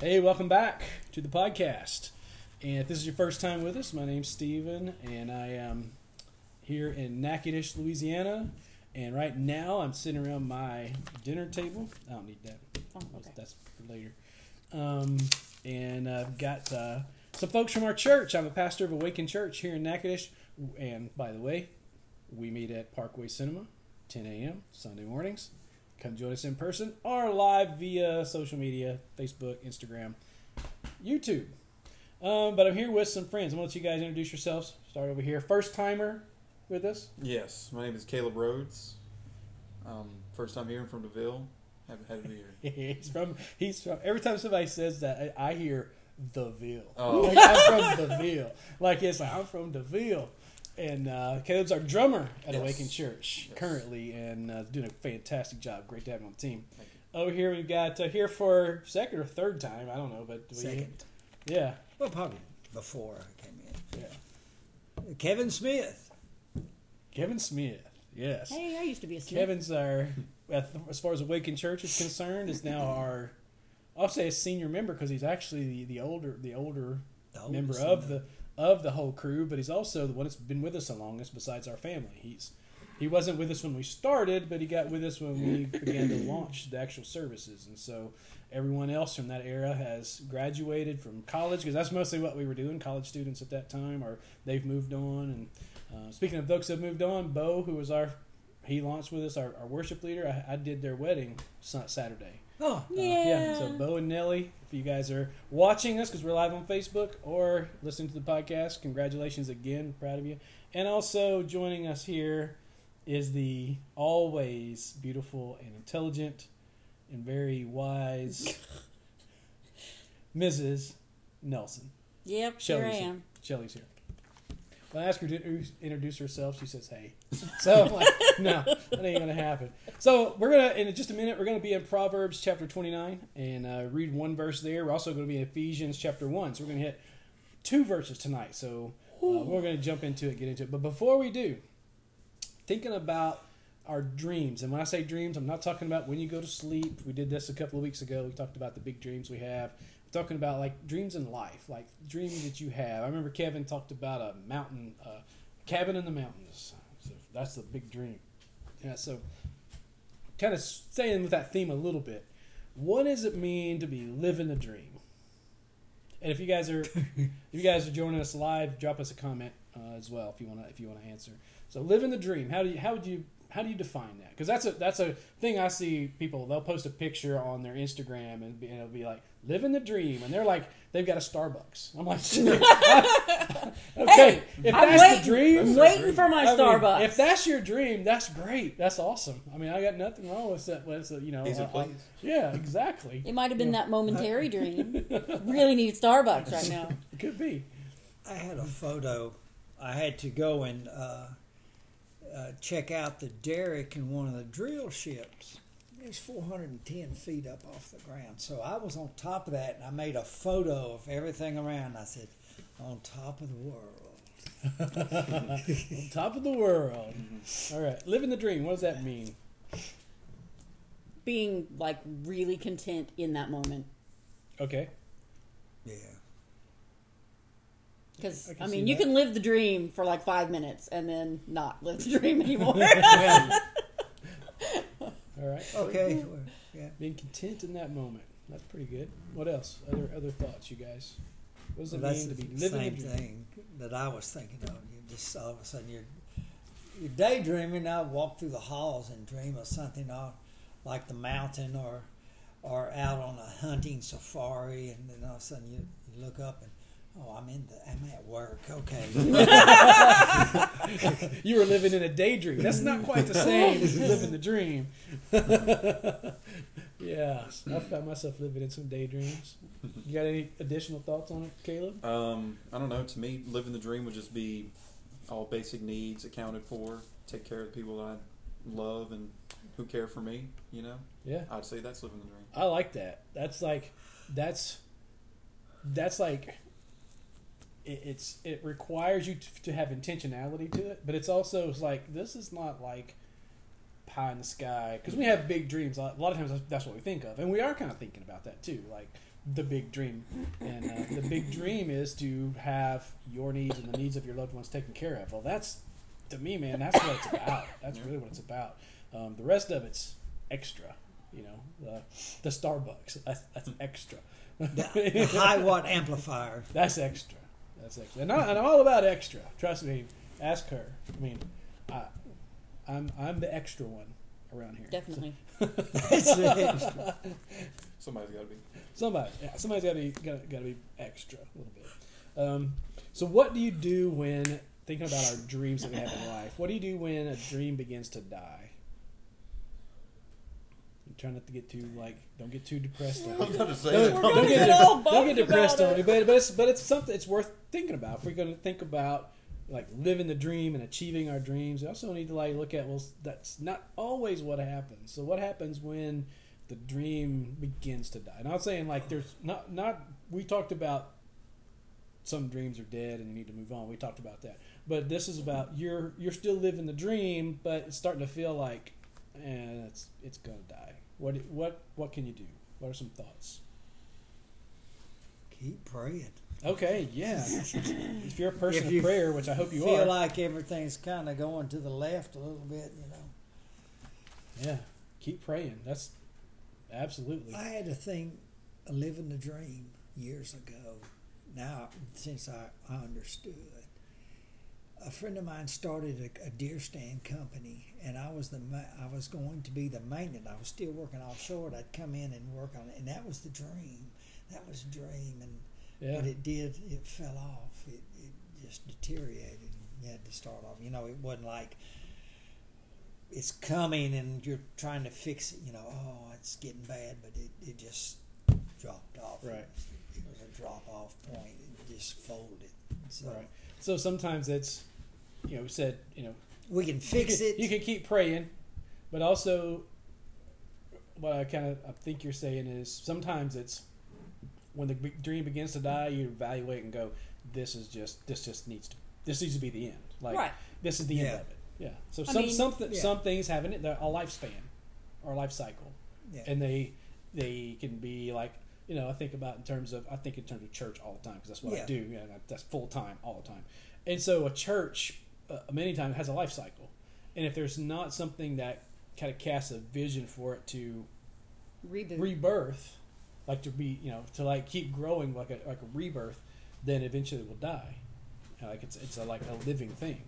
Hey, welcome back to the podcast. And if this is your first time with us, my name's Steven, and I am here in Natchitoches, Louisiana. And right now, I'm sitting around my dinner table. I don't need that. Oh, okay. That's for later. Um, and I've got uh, some folks from our church. I'm a pastor of Awakened Church here in Natchitoches. And by the way, we meet at Parkway Cinema, 10 a.m. Sunday mornings. Come join us in person or live via social media Facebook, Instagram, YouTube. Um, but I'm here with some friends. I'm going to let you guys introduce yourselves. Start over here. First timer with us. Yes, my name is Caleb Rhodes. Um, first time hearing from Deville. Happy, happy to be here. he's from. He's from. Every time somebody says that, I, I hear the Ville. Oh. Like, I'm from Deville. Like it's like I'm from Deville. And uh, Caleb's our drummer at Yes. Awakened Church Yes. currently, and uh, doing a fantastic job. Great to have him on the team. Thank Over here we've got uh, here for second or third time. I don't know, but we, Second. Yeah, Well, probably before I came in. yeah. Kevin Smith. Kevin Smith. Yes. Hey, I used to be a Smith. Kevin's our, as far as Awakened Church is concerned, is now our, I'll say a senior member because he's actually the, the older the older the member oldest of one. the of the whole crew, but he's also the one that's been with us the longest besides our family. He's he wasn't with us when we started, but he got with us when we began to launch the actual services, and so everyone else from that era has graduated from college because that's mostly what we were doing. College students at that time, or they've moved on. And uh, speaking of folks that have moved on, Bo, who was our he launched with us, our, our worship leader. I, I did their wedding Sa- Saturday. Oh, Uh, Yeah. So Bo and Nelly, if you guys are watching us because we're live on Facebook or listening to the podcast, congratulations again. Proud of you. And also joining us here is the always beautiful and intelligent and very wise Mrs. Nelson. Yep, Shelley's here I here. am. Shelly's here. When I ask her to introduce- introduce herself, she says, "Hey." So I'm like, no, that ain't gonna happen. So we're gonna in just a minute. We're gonna be in Proverbs chapter 29 and uh, read one verse there. We're also gonna be in Ephesians chapter one. So we're gonna hit two verses tonight. So uh, we're gonna jump into it, get into it. But before we do, thinking about our dreams, and when I say dreams, I'm not talking about when you go to sleep. We did this a couple of weeks ago. We talked about the big dreams we have. Talking about like dreams in life, like dreams that you have. I remember Kevin talked about a mountain, uh, cabin in the mountains. So that's the big dream. Yeah. So kind of staying with that theme a little bit. What does it mean to be living the dream? And if you guys are, if you guys are joining us live, drop us a comment uh, as well if you want to if you want to answer. So living the dream. How do you how would you how do you define that? Because that's a that's a thing I see people. They'll post a picture on their Instagram and, be, and it'll be like living the dream, and they're like they've got a Starbucks. I'm like, okay, if I'm that's waiting, the dream, I'm waiting for my I mean, Starbucks. if that's your dream, that's great. That's awesome. I mean, I got nothing wrong with that. With you know, uh, uh, yeah, exactly. it might have been that momentary dream. Really need Starbucks right now. It could be. I had a photo. I had to go and uh, uh, check out the derrick in one of the drill ships. It's 410 feet up off the ground. So I was on top of that and I made a photo of everything around. I said, on top of the world. On top of the world. All right, living the dream. What does that mean? Being like really content in that moment. Okay. Yeah. Because I I, mean, you that. can live the dream for like five minutes and then not live the dream anymore. All right. Okay. yeah. Being content in that moment. That's pretty good. What else? Other other thoughts, you guys? What does it Well, that's mean to be living same the dream? thing that I was thinking of. You just all of a sudden you're you're daydreaming. I walk through the halls and dream of something like the mountain or or out on a hunting safari, and then all of a sudden you, you look up and oh, I'm in the I'm at work. Okay, You were living in a daydream. That's not quite the same as living the dream. yeah, I found myself living in some daydreams. You got any additional thoughts on it, Caleb? Um, I don't know. To me, living the dream would just be all basic needs accounted for, take care of the people that I love and who care for me. You know, Yeah, I'd say that's living the dream. I like that. That's like, that's, that's like, it, it's it requires you to, to have intentionality to it, but it's also it's like this is not like pie in the sky because we have big dreams. A lot of times that's- that's what we think of, and we are kind of thinking about that too, like the big dream, and uh, the big dream is to have your needs and the needs of your loved ones taken care of. Well, that's to me, man. That's what it's about. That's Yeah. really what it's about. Um, the rest of it's extra. You know, the the Starbucks. That's that's extra. The high watt amplifier. That's extra. That's extra. And, I, and I'm all about extra. Trust me. Ask her. I mean, I, I'm I'm the extra one around here. Definitely. That's the extra. Somebody's got to be. Somebody, yeah, somebody's got to be got to be extra a little bit. Um, so, what do you do when thinking about our dreams that we have in life? What do you do when a dream begins to die? I'm trying not to get too like, don't get too depressed on I was me. going to say Don't, don't get, get all don't get depressed about on me, it. but, but it's but it's something it's worth thinking about. If we're going to think about like living the dream and achieving our dreams, we also need to like look at well, that's not always what happens. So what happens when the dream begins to die? And I'm saying like there's not not we talked about some dreams are dead and you need to move on. We talked about that, but this is about you're you're still living the dream, but it's starting to feel like, eh, it's it's gonna die. What what what can you do? What are some thoughts? Keep praying. Okay, yeah. if you're a person If of prayer, which I hope you Feel are, feel like everything's kind of going to the left a little bit, you know. yeah, keep praying. That's absolutely I had a thing, living the dream years ago. Now, since I, I understood, a friend of mine started a, a deer stand company, and I was the ma- I was going to be the maintenance. I was still working offshore. and I'd come in and work on it, and that was the dream. That was the dream, and yeah. but it did. It fell off. It, it just deteriorated. You had to start off. You know, it wasn't like it's coming and you're trying to fix it. You know, oh, it's getting bad, but it, it just dropped off. Right. It was a drop off point. It just folded. So Right. So sometimes it's, you know, we said, you know, we can fix you it. You can keep praying, but also, what I kind of I think you're saying is sometimes it's when the dream begins to die, you evaluate and go, this is just this just needs to this needs to be the end. Like Right. this is the end of it. Yeah. So I some mean- some th- Yeah. some things have an, a lifespan or a life cycle. yeah. and they they can be like you know I think about in terms of I think in terms of church all the time because that's what I Yeah. do. Yeah, that's full time all the time. And so a church uh, many times has a life cycle, and if there's not something that kind of casts a vision for it to Reboot. rebirth, like to be you know to like keep growing like a like a rebirth, then eventually it will die. Like it's it's a, like a living thing,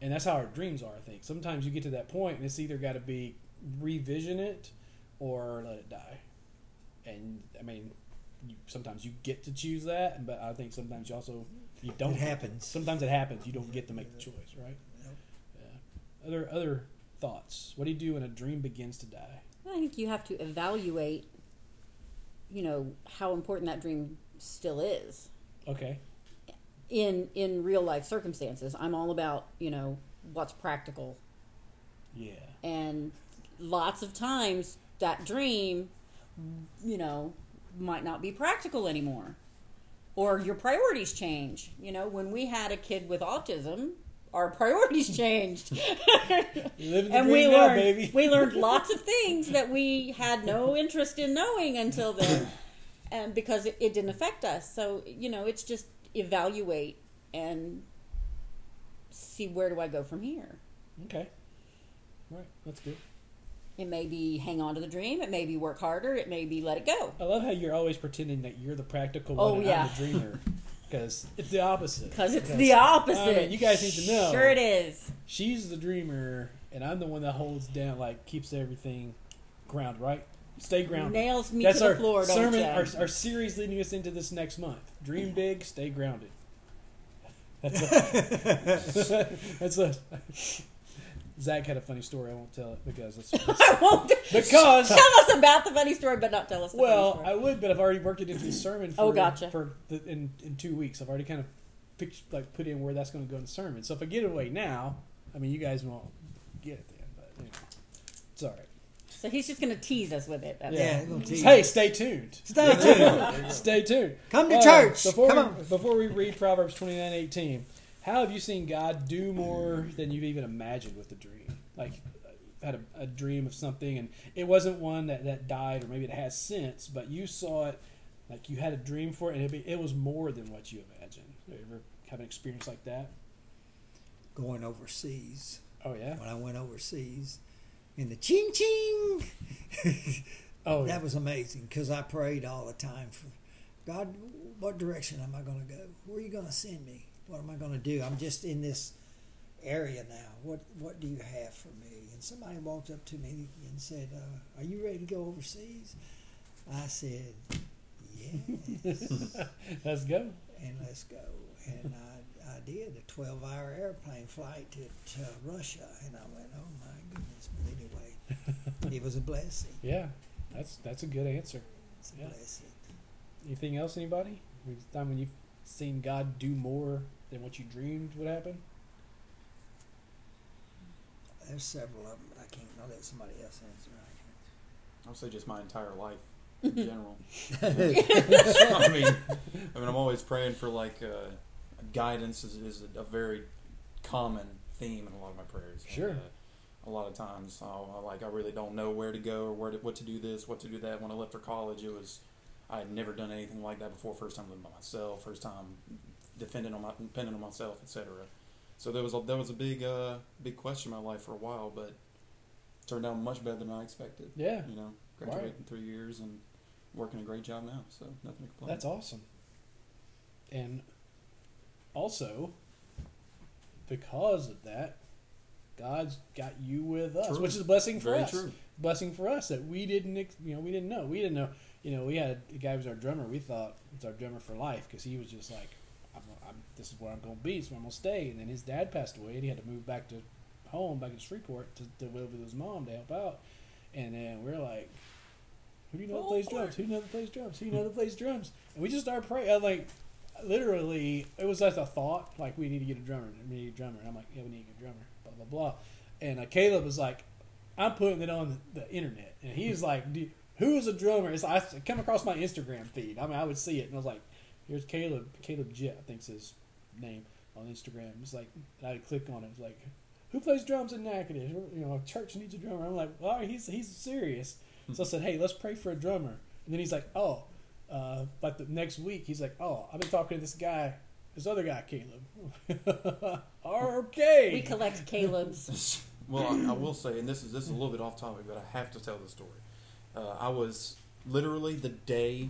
and that's how our dreams are. I think sometimes you get to that point, and it's either got to be revision it or let it die. And I mean, you, sometimes you get to choose that, but I think sometimes you also you don't. It happens. Sometimes it happens. You don't get to make the choice, right? Nope. Yeah. Other other thoughts. What do you do when a dream begins to die? I think you have to evaluate, you know, how important that dream still is Okay. in in real life circumstances. I'm all about you know what's practical, Yeah. and lots of times that dream, you know, might not be practical anymore, or your priorities change. You know, when we had a kid with autism. Our priorities changed. And we now, learned baby. we learned lots of things that we had no interest in knowing until then and because it, it didn't affect us so you know it's just evaluate and see where do i go from here Okay. Right. That's good. It may be hang on to the dream it may be work harder it may be let it go I love how you're always pretending that you're the practical Oh, one and yeah. I'm the dreamer. Because it's the opposite. because it's the opposite I mean, you guys need to know. sure it is She's the dreamer, and I'm the one that holds down, like, keeps everything grounded, right? Stay grounded. nails me That's to the our floor don't sermon, our, our series leading us into this next month. Dream big, stay grounded. That's a, that's a. Zach had a funny story. I won't tell it because it's, it's I won't because tell us about the funny story but not tell us the Well, funny I would, but I've already worked it into the sermon. For, Oh, gotcha. For the, in in two weeks, I've already kind of picked, like put in where that's going to go in the sermon. So if I get it away now, I mean, you guys won't get it then, but you know, it's all right. so he's just going to tease us with it That's Yeah, tease Hey, stay tuned. Stay tuned. Stay tuned. Come to Uh, church. Before Come we, on. before we read Proverbs twenty nine eighteen, how have you seen God do more than you've even imagined with the dream? Like, uh, had a, a dream of something, and it wasn't one that, that died, or maybe it has since, but you saw it Like you had a dream for it, and it, be, it was more than what you imagined. You ever have an experience like that? Going overseas. Oh yeah. When I went overseas, in the ching ching. Oh yeah. That was amazing because I prayed all the time for God. What direction am I going to go? Where are you going to send me? What am I going to do? I'm just in this area now. What What do you have for me? And somebody walked up to me and said, uh, "Are you ready to go overseas?" I said, "Yes." Let's go. and let's go. And I, I did a 12 hour airplane flight to, to Russia. And I went, oh my goodness. But anyway, it was a blessing. Yeah, that's that's a good answer. It's a Yeah. blessing. Anything else, anybody? Time when you've seen God do more than what you dreamed would happen? There's several of them, but I can't. I'll let somebody else answer. I'll say just my entire life in general. I mean, I mean, I'm always praying for like uh, guidance is, is a, very common theme in a lot of my prayers. And, Sure. uh, a lot of times, I'll, I like I really don't know where to go or where to, what to do this, what to do that. When I left for college, it was I had never done anything like that before. First time living by myself, first time depending on my depending on myself, etc. So there was a, there was a big uh, big question in my life for a while, but turned out much better than I expected. Yeah, You know, Right. in three years and working a great job now. So nothing to complain. that's awesome. And also, because of that, God's got you with us, True. which is a blessing for Very us. true. Blessing for us that we didn't, you know, we didn't know. We didn't know. You know, we had a guy who was our drummer. We thought it's our drummer for life because he was just like, I'm, I'm, "This is where I'm going to be. It's where I'm going to stay." And then his dad passed away, and he had to move back to home, back in Shreveport, to, to live with his mom to help out. And then we're like, "Who do you know that plays drums? Who do you know that plays drums? Who do you know that plays drums?" And we just started praying. Like, literally, it was just a thought. Like, we need to get a drummer. We need a drummer. And I'm like, "Yeah, we need a drummer." Blah blah blah. And uh, Caleb was like, I'm putting it on the, the internet, and he's like, "Do- "Who is a drummer?" It's I come across my Instagram feed. I mean, I would see it, and I was like, "Here's Caleb, Caleb Jett, I think's his name on Instagram." It's like, and I click on it, it's like, "Who plays drums in Natchitoches? You know, a church needs a drummer." I'm like, "All right, he's he's serious." So I said, "Hey, let's pray for a drummer," and then he's like, "Oh." Uh, but the next week, he's like, "Oh, I've been talking to this guy, this other guy, Caleb." okay. We collect Caleb's. Well, I, I will say, and this is this is a little bit off topic, but I have to tell the story. Uh, I was literally the day.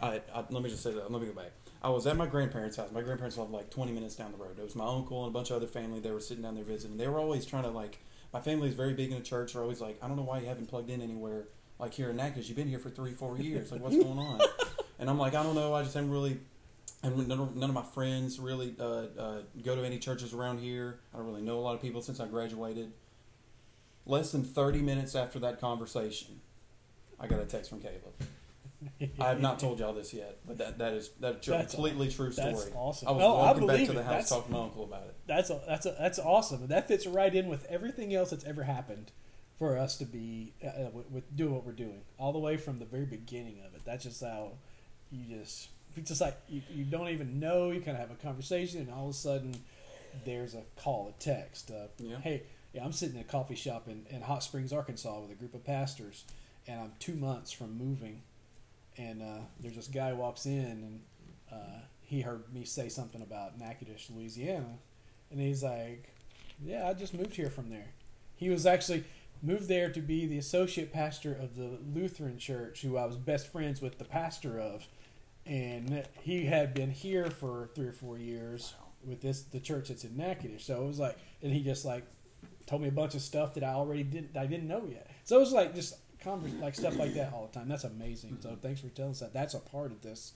I, I let me just say that. Let me go back. I was at my grandparents' house. My grandparents lived like 20 minutes down the road. It was my uncle and a bunch of other family. They were sitting down there visiting. They were always trying to like. My family is very big in the church. They're always like, I don't know why you haven't plugged in anywhere. Like here in Natchitoches, you've been here for three, four years. Like what's going on? And I'm like, I don't know. I just haven't really and none of, none of my friends really uh, uh, go to any churches around here. I don't really know a lot of people since I graduated. Less than 30 minutes after that conversation, I got a text from Caleb. I have not told y'all this yet, but that, that is that's a That's completely true story. That's awesome. I was Oh, I walking back to the house That's- talking to my uncle about it. That's a, that's a, that's awesome. That fits right in with everything else that's ever happened for us to be uh, uh, with, with doing what we're doing, all the way from the very beginning of it. That's just how you just it's just like you, you don't even know. You kind of have a conversation, and all of a sudden there's a call, a text. Uh, Yeah. Hey, yeah, I'm sitting in a coffee shop in, in Hot Springs, Arkansas, with a group of pastors, and I'm two months from moving, and uh, there's this guy walks in and uh, he heard me say something about Natchitoches, Louisiana, and he's like, "Yeah, I just moved here from there." He was actually moved there to be the associate pastor of the Lutheran church, who I was best friends with the pastor of, and he had been here for three or four years with this the church that's in Natchitoches. So it was like, and he just like told me a bunch of stuff that I already didn't I didn't know yet. So it was like just convers like stuff like that all the time. That's amazing. So thanks for telling us that. That's a part of this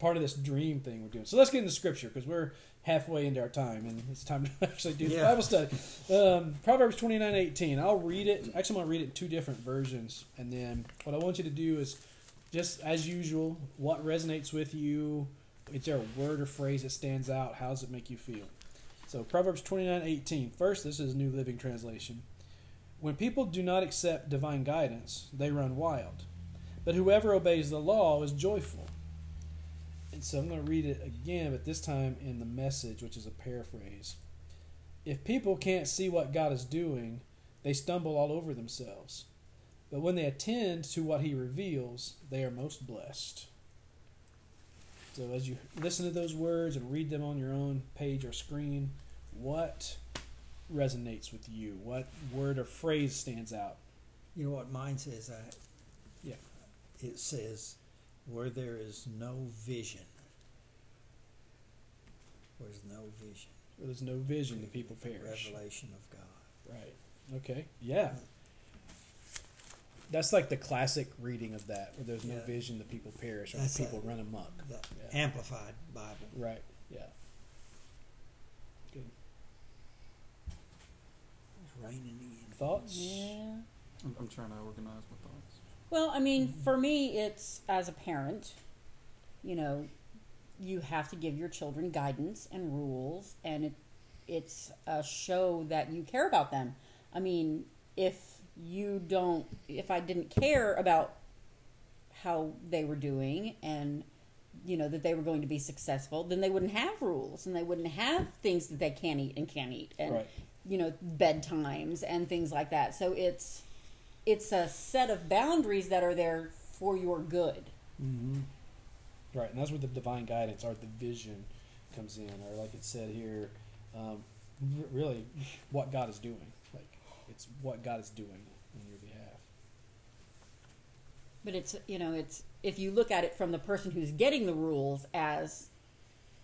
part of this dream thing we're doing. So let's get into scripture because we're halfway into our time and it's time to actually do the Yeah. Bible study. Um, Proverbs twenty nine eighteen. I'll read it. Actually, I'm going to read it in two different versions. And then what I want you to do is just as usual, what resonates with you. Is there a word or phrase that stands out? How does it make you feel? So Proverbs twenty nine eighteen. First, this is New Living Translation. When people do not accept divine guidance, they run wild. But whoever obeys the law is joyful. And so I'm going to read it again, but this time in the message, which is a paraphrase. If people can't see what God is doing, they stumble all over themselves. But when they attend to what He reveals, they are most blessed. So as you listen to those words and read them on your own page or screen, what resonates with you? What word or phrase stands out? You know what mine says? I, Yeah. It says, where there is no vision. Where's no vision? Where there's no vision, the people perish. Revelation of God. Right. Okay. Yeah. That's like the classic reading of that, where there's no Yeah. vision, the people perish, or That's the people a- run amok. The Yeah. Amplified Bible. Right. Yeah. Good. It's raining in. Thoughts? Yeah. I'm, I'm trying to organize my thoughts. Well, I mean, mm-hmm. for me, it's as a parent, you know, you have to give your children guidance and rules, and it, it's a show that you care about them. I mean, if you don't, if I didn't care about how they were doing and you know that they were going to be successful, then they wouldn't have rules and they wouldn't have things that they can't eat and can't eat, and Right. You know bedtimes and things like that. So it's it's a set of boundaries that are there for your good. Mm-hmm. Right, and that's where the divine guidance or the vision comes in, or like it said here, um, really what God is doing. Like it's what God is doing on your behalf. But it's you know it's if you look at it from the person who's getting the rules as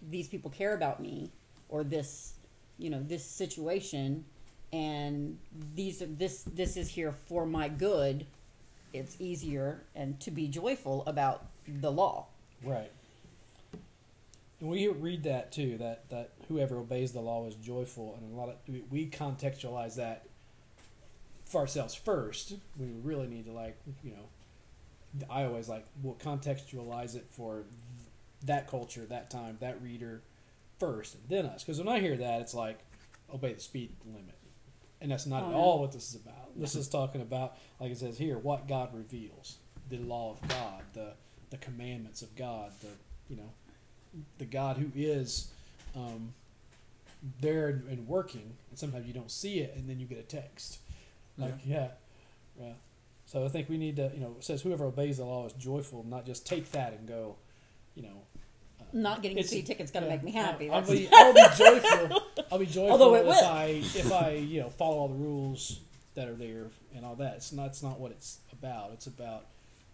these people care about me or this you know this situation and these are this this is here for my good it's easier and to be joyful about the law Right. And we read that too. That that whoever obeys the law is joyful, and a lot of we, we contextualize that for ourselves first. We really need to like you know. I always like will contextualize it for that culture, that time, that reader first, and then us. Because when I hear that, it's like obey the speed limit, and that's not Oh, at all what this is about. This is talking about, like it says here, what God reveals, the law of God, the the commandments of God, the you know, the God who is um, there and, working, and sometimes you don't see it, and then you get a text, like yeah, yeah. So I think we need to, you know, it says whoever obeys the law is joyful, not just take that and go, you know. Not getting it's- speed ticket's going to yeah, make me happy I'll, be, I'll be joyful. I'll be joyful Although it if will. I if I you know follow all the rules that are there and all that. It's not. It's not what it's about. It's about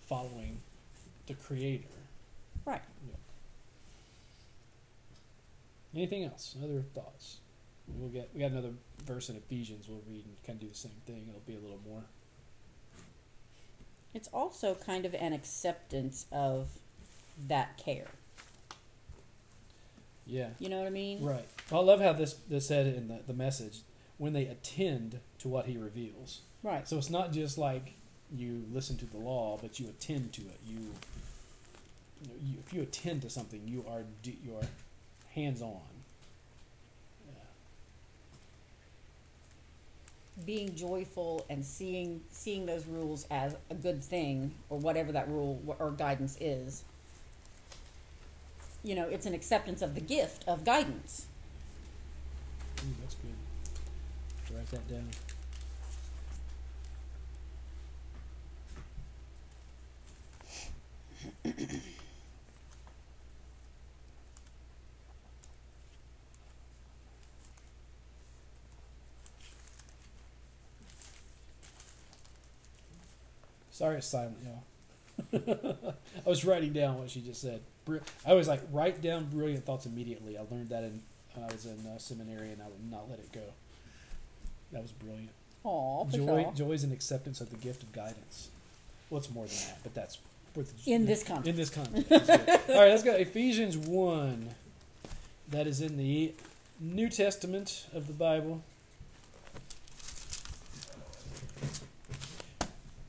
following the Creator. right Anything else? Other thoughts? We'll get we got another verse in Ephesians. We'll read and kind of do the same thing. It'll be a little more. it's also kind of an acceptance of that care Yeah. you know what i mean Right. Well, I love how this this said in the, the message when they attend to what he reveals. right So it's not just like you listen to the law, but you attend to it. You, you, you if you attend to something, you are you are hands on. Yeah. being joyful and seeing seeing those rules as a good thing or whatever that rule or guidance is you know it's an acceptance of the gift of guidance Ooh, that's good. Write that down. Sorry, it's silent, y'all. I was writing down what she just said. I was like, write down brilliant thoughts immediately. I learned that in when I was in uh, seminary, and I would not let it go. That was brilliant. Aw, Joy, joy is an acceptance of the gift of guidance. Well, it's more than that, but that's the, in this context in this context. All right, let's go. Ephesians one. That is in the New Testament of the Bible.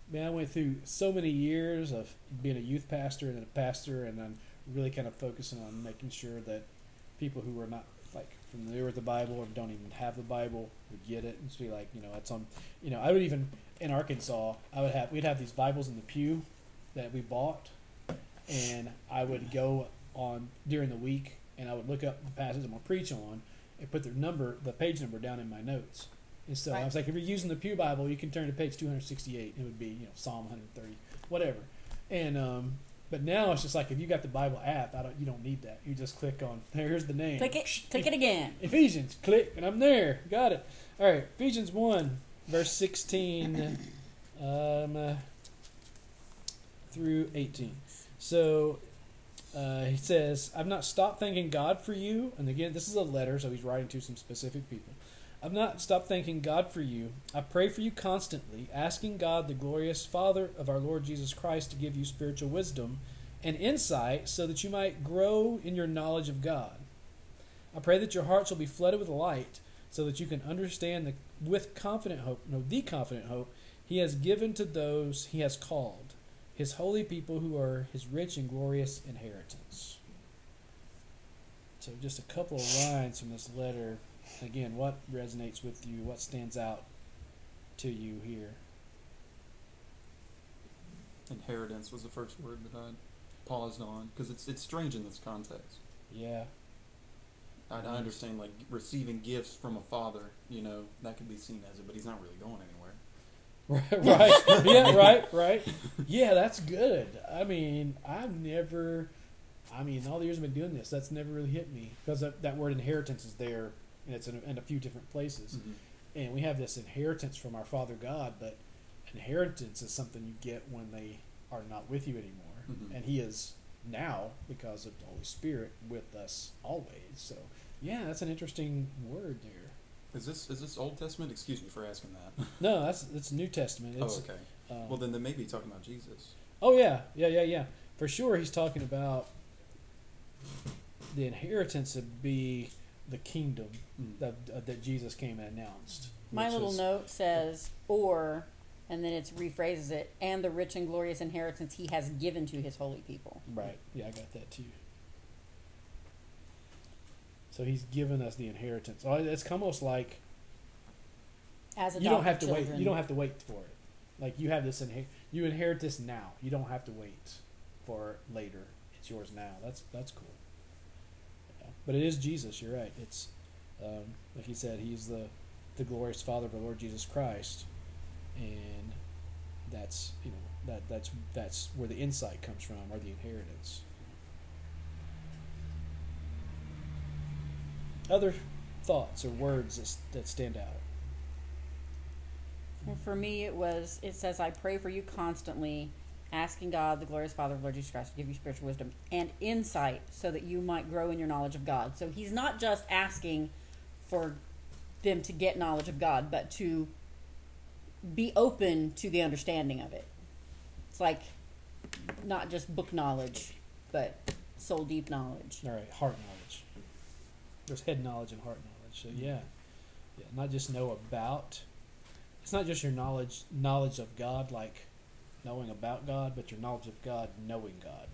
Man, I went through so many years of being a youth pastor and a pastor, and I'm really kind of focusing on making sure that people who are not like familiar with the Bible or don't even have the Bible would get it and just be like, you know, that's on. You know, I would even in Arkansas, I would have we'd have these Bibles in the pew that we bought, and I would go on during the week and I would look up the passage I'm gonna preach on and put the number, the page number down in my notes. And so I was like, if you're using the Pew Bible, you can turn to page 268. It would be, you know, Psalm 130, whatever. And um, But now it's just like if you got the Bible app, I don't. You don't need that. You just click on. Here's the name. Click it. Click it again. Ephesians. Click, and I'm there. Got it. All right. Ephesians one, verse sixteen, um, uh, through eighteen. So uh, he says, "I've not stopped thanking God for you." And again, this is a letter, so he's writing to some specific people. I've not stopped thanking God for you. I pray for you constantly, asking God, the glorious Father of our Lord Jesus Christ, to give you spiritual wisdom and insight so that you might grow in your knowledge of God. I pray that your hearts will be flooded with light so that you can understand the, with confident hope, no, the confident hope he has given to those he has called, his holy people who are his rich and glorious inheritance. So, just a couple of lines from this letter again, what resonates with you? What stands out to you here? Inheritance was the first word that I paused on because it's it's strange in this context. Yeah. I, I understand like receiving gifts from a father, you know, that could be seen as it, but he's not really going anywhere. right. Yeah. Right. Right. Yeah, that's good. I mean, I've never. I mean, all the years I've been doing this, that's never really hit me because that, that word inheritance is there, and it's in a, in a few different places. And we have this inheritance from our Father God, but inheritance is something you get when they are not with you anymore, Mhm. and He is now because of the Holy Spirit with us always. So, yeah, that's an interesting word there. Is this is this Old Testament? Excuse me for asking that. No, that's it's New Testament. It's, oh, okay. um, Well, then they may be talking about Jesus. Oh yeah, yeah, yeah, yeah. For sure, he's talking about the inheritance would be the kingdom Mm. that uh, that Jesus came and announced. My which little was- note says, or, and then it rephrases it, and the rich and glorious inheritance he has given to his holy people. Right. Yeah, I got that too. So he's given us the inheritance. Oh, It's almost like As you don't have to children. wait. You don't have to wait for it. Like you have this inher- you inherit this now. You don't have to wait for later. It's yours now. That's that's cool. But it is Jesus. You're right. It's um, like he said. He's the the glorious Father of our Lord Jesus Christ, and that's you know that that's that's where the insight comes from, or the inheritance. Other thoughts or words that, that stand out. And for me, it was, it says, I pray for you constantly, asking God, the glorious Father of Lord Jesus Christ, to give you spiritual wisdom and insight so that you might grow in your knowledge of God. So he's not just asking for them to get knowledge of God, but to be open to the understanding of it. It's like not just book knowledge, but soul deep knowledge. All right, heart knowledge. There's head knowledge and heart knowledge. So yeah, yeah, not just know about. It's not just your knowledge knowledge of God, like knowing about God, but your knowledge of God, knowing God.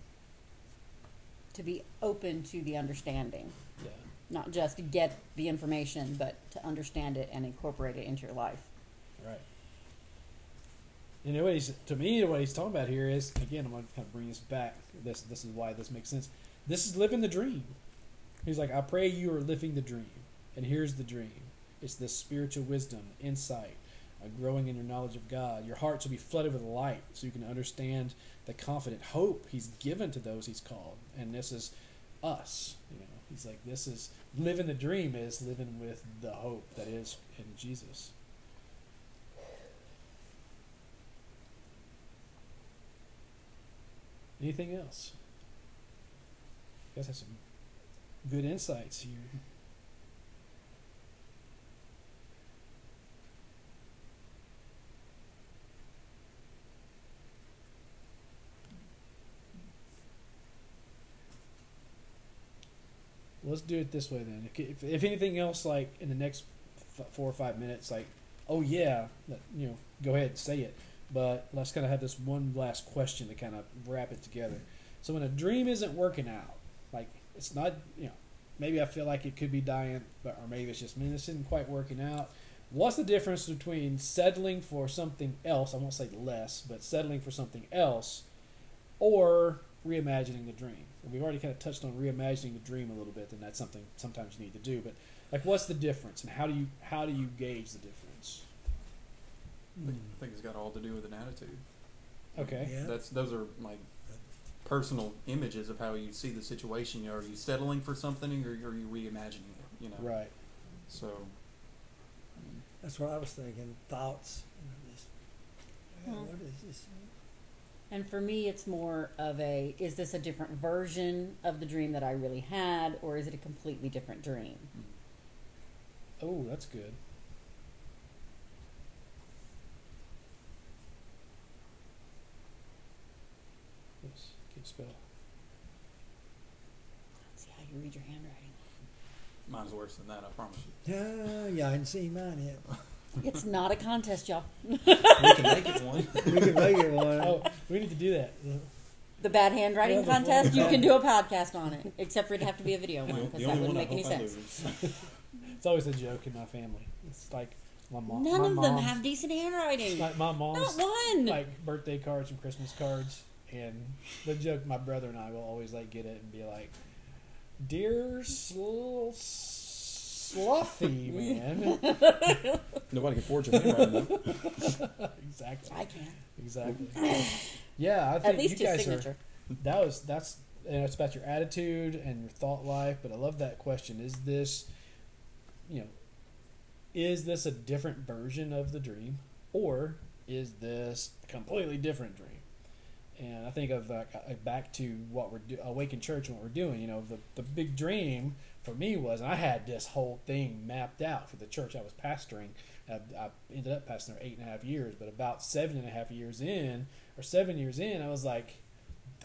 To be open to the understanding. Yeah, Not just to get the information, but to understand it and incorporate it into your life. right. You know what he's to me what he's talking about here is again I'm gonna kind of bring this back. This this is why this makes sense. This is living the dream. He's like, I pray you are living the dream, and here's the dream. It's this spiritual wisdom, insight, uh, growing in your knowledge of God. Your hearts will be flooded with light, so you can understand the confident hope He's given to those He's called. And this is us. You know, He's like, this is living the dream is living with the hope that is in Jesus. Anything else? You guys have some good insights here. Let's do it this way then. If, if, anything else, like in the next f- four or five minutes, like, oh yeah, let, you know, go ahead and say it. But let's kind of have this one last question to kind of wrap it together. So when a dream isn't working out, like it's not, you know, maybe I feel like it could be dying, but or maybe it's just me. This isn't quite working out. What's the difference between settling for something else? I won't say less, but settling for something else, or reimagining the dream. And we've already kind of touched on reimagining the dream a little bit, and that's something sometimes you need to do. But like, what's the difference, and how do you how do you gauge the difference? I think, I think it's got all to do with an attitude. Okay. Yeah. That's those are my personal images of how you see the situation. Are you settling for something, or are you reimagining it? You know, Right. So That's what I was thinking. Thoughts. You know, just, yeah, Well- what is this? And for me, it's more of a is this a different version of the dream that I really had, or is it a completely different dream? Oh, that's good. Yes, can't spell. Let's see how you read your handwriting. mine's worse than that. I promise you. Yeah, yeah, I hadn't seen mine yet. It's not a contest, y'all. We can make it one. We can make it one. Oh, we need to do that. The bad handwriting Yeah, contest, you can do a podcast on it, except for it would have to be a video one because that wouldn't one I make any I sense. It's always a joke in my family. It's like my mom. None my of them mom's- have decent handwriting. Like my mom's Not one. like birthday cards and Christmas cards, and the joke my brother and I will always like get it and be like, "Dear sl- Sluffy man," Nobody can forge a handwriting though. exactly, I can. exactly. Yeah, I think At least you his guys signature. are. That was that's and it's about your attitude and your thought life. But I love that question: Is this, you know, is this a different version of the dream, or is this a completely different dream? And I think of like, uh, back to what we're do- Awaken Church and what we're doing. You know, the the big dream for me was, I had this whole thing mapped out for the church I was pastoring. I, I ended up pastoring eight and a half years, but about seven and a half years in, or seven years in, I was like,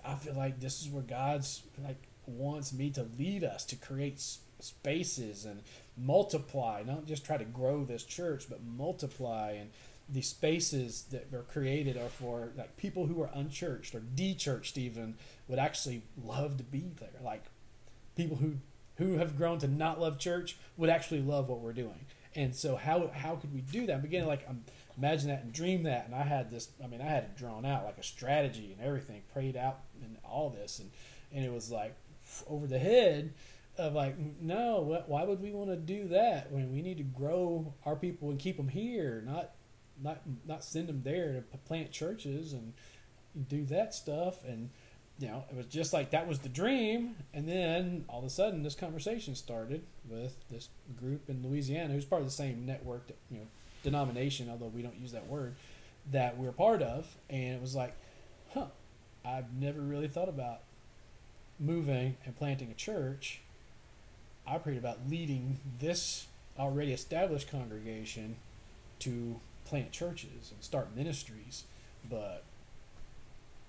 I feel like this is where God's like wants me to lead us to create spaces and multiply, not just try to grow this church, but multiply and the spaces that are created are for like people who are unchurched or de-churched even would actually love to be there. Like people who who have grown to not love church would actually love what we're doing. And so how how could we do that? Beginning like I'm imagine that and dream that and I had this I mean I had it drawn out like a strategy and everything prayed out and all this and and it was like over the head of like no wh- why would we want to do that when we need to grow our people and keep them here not not not send them there to plant churches and do that stuff and you know it was just like that was the dream. And then all of a sudden this conversation started with this group in Louisiana who's part of the same network that, you know denomination although we don't use that word that we're part of. And it was like huh I've never really thought about moving and planting a church. I prayed about leading this already established congregation to plant churches and start ministries, but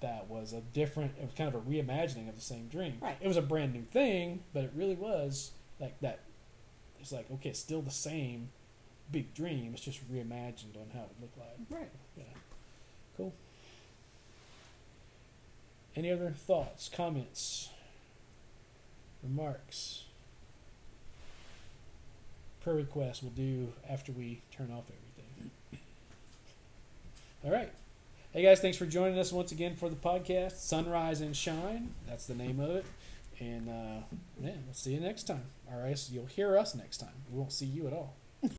that was a different. It was kind of a reimagining of the same dream. Right. It was a brand new thing, but it really was like that. It's like okay, it's still the same big dream. It's just reimagined on how it looked like. Right. Yeah. Cool. Any other thoughts, comments, remarks? Prayer requests we'll do after we turn off everything. All right. Hey guys, thanks for joining us once again for the podcast, Sunrise and Shine. That's the name of it. And uh, man, we'll see you next time. All right, so you'll hear us next time. We won't see you at all.